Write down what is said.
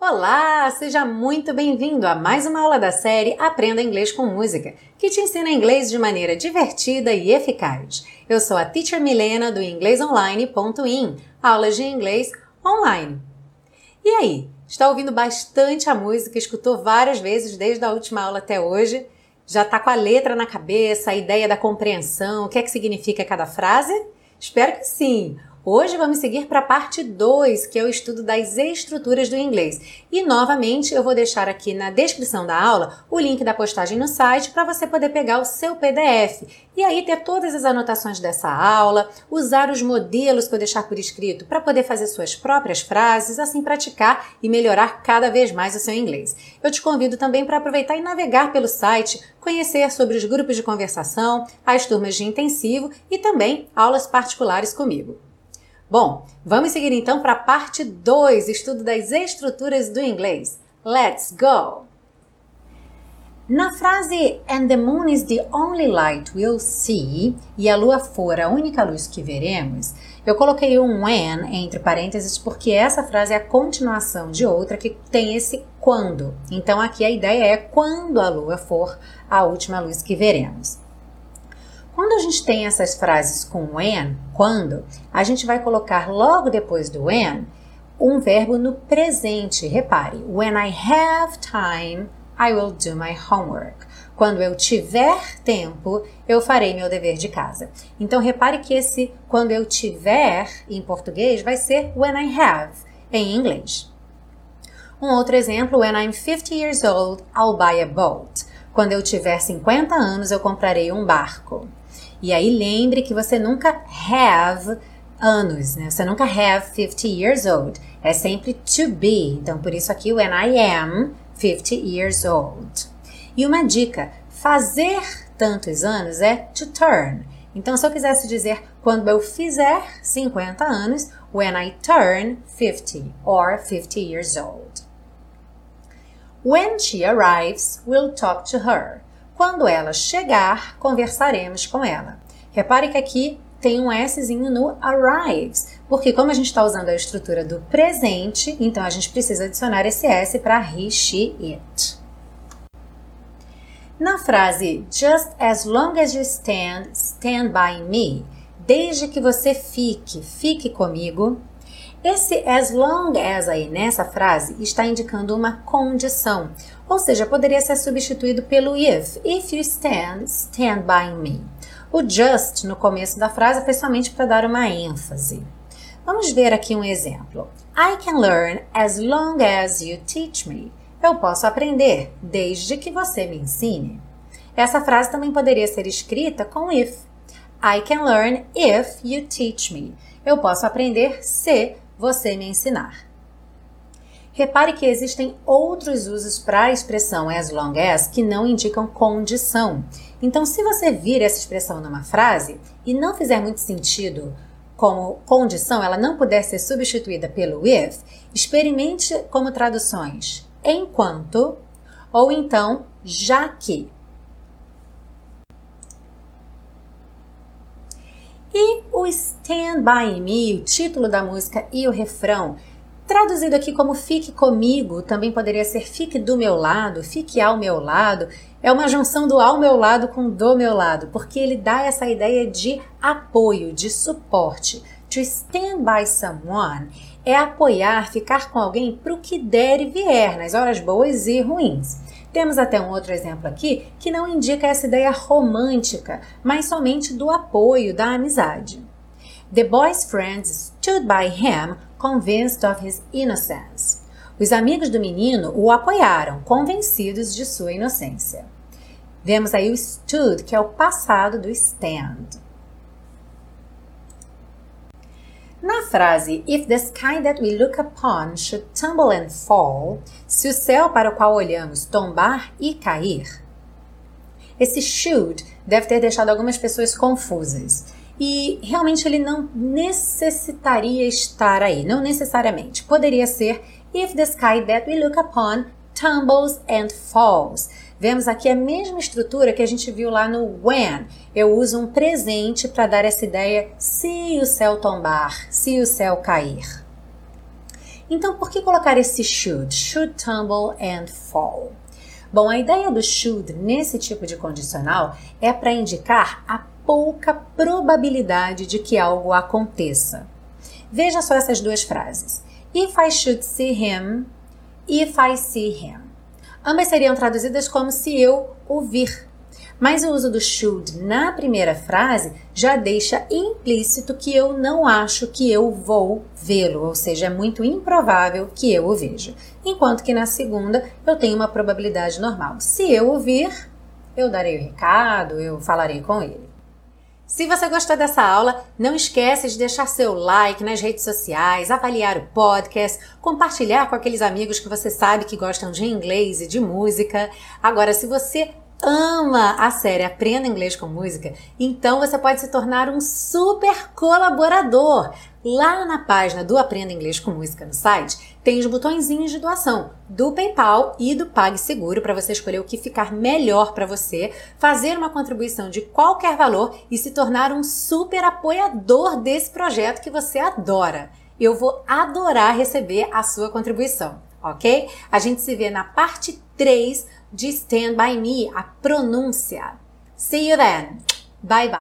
Olá, seja muito bem-vindo a mais uma aula da série Aprenda Inglês com Música, que te ensina inglês de maneira divertida e eficaz. Eu sou a Teacher Milena do inglesonline.in, aulas de inglês online. E aí, está ouvindo bastante a música, escutou várias vezes desde a última aula até hoje? Já está com a letra na cabeça, a ideia da compreensão, o que é que significa cada frase? Espero que sim! Hoje vamos seguir para a parte 2, que é o estudo das estruturas do inglês. E novamente eu vou deixar aqui na descrição da aula o link da postagem no site para você poder pegar o seu PDF e aí ter todas as anotações dessa aula, usar os modelos que eu deixar por escrito para poder fazer suas próprias frases, assim praticar e melhorar cada vez mais o seu inglês. Eu te convido também para aproveitar e navegar pelo site, conhecer sobre os grupos de conversação, as turmas de intensivo e também aulas particulares comigo. Bom, vamos seguir então para a parte 2, estudo das estruturas do inglês. Let's go! Na frase And the moon is the only light we'll see e a lua for a única luz que veremos, eu coloquei um when entre parênteses porque essa frase é a continuação de outra que tem esse quando. Então aqui a ideia é quando a lua for a última luz que veremos. Quando a gente tem essas frases com when, quando, a gente vai colocar logo depois do when um verbo no presente. Repare, when I have time, I will do my homework. Quando eu tiver tempo, eu farei meu dever de casa. Então repare que esse quando eu tiver em português vai ser when I have em inglês. Um outro exemplo, when I'm 50 years old, I'll buy a boat. Quando eu tiver 50 anos, eu comprarei um barco. E aí lembre que você nunca have anos, né? Você nunca have 50 years old. É sempre to be. Então, por isso aqui, when I am 50 years old. E uma dica: fazer tantos anos é to turn. Então, se eu quisesse dizer quando eu fizer 50 anos, when I turn 50 or 50 years old. When she arrives, we'll talk to her. Quando ela chegar, conversaremos com ela. Repare que aqui tem um Szinho no arrives, porque como a gente está usando a estrutura do presente, então a gente precisa adicionar esse S para he, she, it. Na frase Just as long as you stand, stand by me, desde que você fique, fique comigo, esse as long as aí nessa frase está indicando uma condição, ou seja, poderia ser substituído pelo if. If you stand, stand by me. O just no começo da frase foi somente para dar uma ênfase. Vamos ver aqui um exemplo. I can learn as long as you teach me. Eu posso aprender desde que você me ensine. Essa frase também poderia ser escrita com if. I can learn if you teach me. Eu posso aprender se você me ensinar. Repare que existem outros usos para a expressão as long as que não indicam condição. Então, se você vir essa expressão numa frase e não fizer muito sentido como condição, ela não puder ser substituída pelo if, experimente como traduções enquanto ou então já que. E o Stand By Me, o título da música e o refrão Traduzido aqui como fique comigo, também poderia ser fique do meu lado, fique ao meu lado. É uma junção do ao meu lado com do meu lado, porque ele dá essa ideia de apoio, de suporte. To stand by someone é apoiar, ficar com alguém para o que der e vier, nas horas boas e ruins. Temos até um outro exemplo aqui que não indica essa ideia romântica, mas somente do apoio, da amizade. The boy's friends stood by him convinced of his innocence. Os amigos do menino o apoiaram, convencidos de sua inocência. Vemos aí o stood, que é o passado do stand. Na frase If the sky that we look upon should tumble and fall, se o céu para o qual olhamos tombar e cair, esse should deve ter deixado algumas pessoas confusas e realmente ele não necessitaria estar aí, não necessariamente. Poderia ser If the sky that we look upon tumbles and falls. Vemos aqui a mesma estrutura que a gente viu lá no when. Eu uso um presente para dar essa ideia se o céu tombar, se o céu cair. Então, por que colocar esse should? Should tumble and fall. Bom, a ideia do should nesse tipo de condicional é para indicar a pouca probabilidade de que algo aconteça. Veja só essas duas frases. If I should see him, if I see him. Ambas seriam traduzidas como se eu ouvir. Mas o uso do should na primeira frase já deixa implícito que eu não acho que eu vou vê-lo, ou seja, é muito improvável que eu o veja. Enquanto que na segunda eu tenho uma probabilidade normal. Se eu ouvir, eu darei o recado, eu falarei com ele. Se você gostou dessa aula, não esqueça de deixar seu like nas redes sociais, avaliar o podcast, compartilhar com aqueles amigos que você sabe que gostam de inglês e de música. Agora, se você ama a série Aprenda Inglês com Música, então você pode se tornar um super colaborador. Lá na página do Aprenda Inglês com Música no site, tem os botõezinhos de doação do PayPal e do PagSeguro para você escolher o que ficar melhor para você, fazer uma contribuição de qualquer valor e se tornar um super apoiador desse projeto que você adora. Eu vou adorar receber a sua contribuição, ok? A gente se vê na parte 3 de Stand By Me, a pronúncia. See you then. Bye bye.